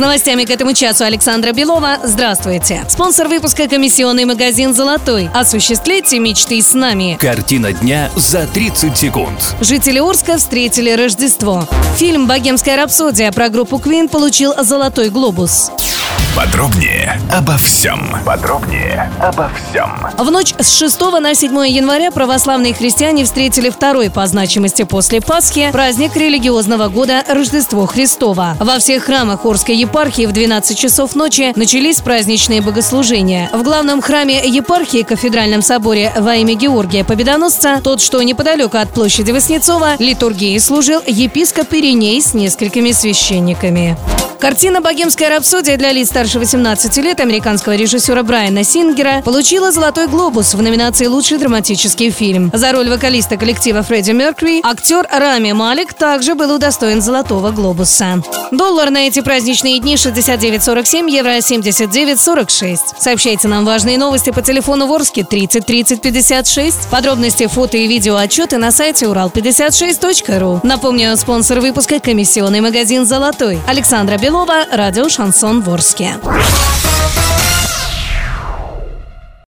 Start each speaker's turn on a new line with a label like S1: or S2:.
S1: С новостями к этому часу Александра Белова. Здравствуйте. Спонсор выпуска комиссионный магазин «Золотой». Осуществляйте мечты с нами.
S2: Картина дня за 30 секунд.
S1: Жители Орска встретили Рождество. Фильм «Богемская рапсодия» про группу Квин получил «Золотой глобус».
S3: Подробнее обо всем. Подробнее обо всем.
S1: В ночь с 6 на 7 января православные христиане встретили второй по значимости после Пасхи праздник религиозного года Рождество Христово. Во всех храмах Орской епархии в 12 часов ночи начались праздничные богослужения. В главном храме епархии кафедральном соборе во имя Георгия Победоносца, тот, что неподалеку от площади Воснецова, литургии служил епископ Ириней с несколькими священниками. Картина «Богемская рапсодия» для лиц старше 18 лет американского режиссера Брайана Сингера получила «Золотой глобус» в номинации «Лучший драматический фильм». За роль вокалиста коллектива Фредди Меркьюри актер Рами Малик также был удостоен «Золотого глобуса». Доллар на эти праздничные дни 69.47, евро 79.46. Сообщайте нам важные новости по телефону Ворске 30 30 56. Подробности, фото и видео отчеты на сайте урал56.ру. Напомню, спонсор выпуска – комиссионный магазин «Золотой». Александра Белова, радио «Шансон Ворске».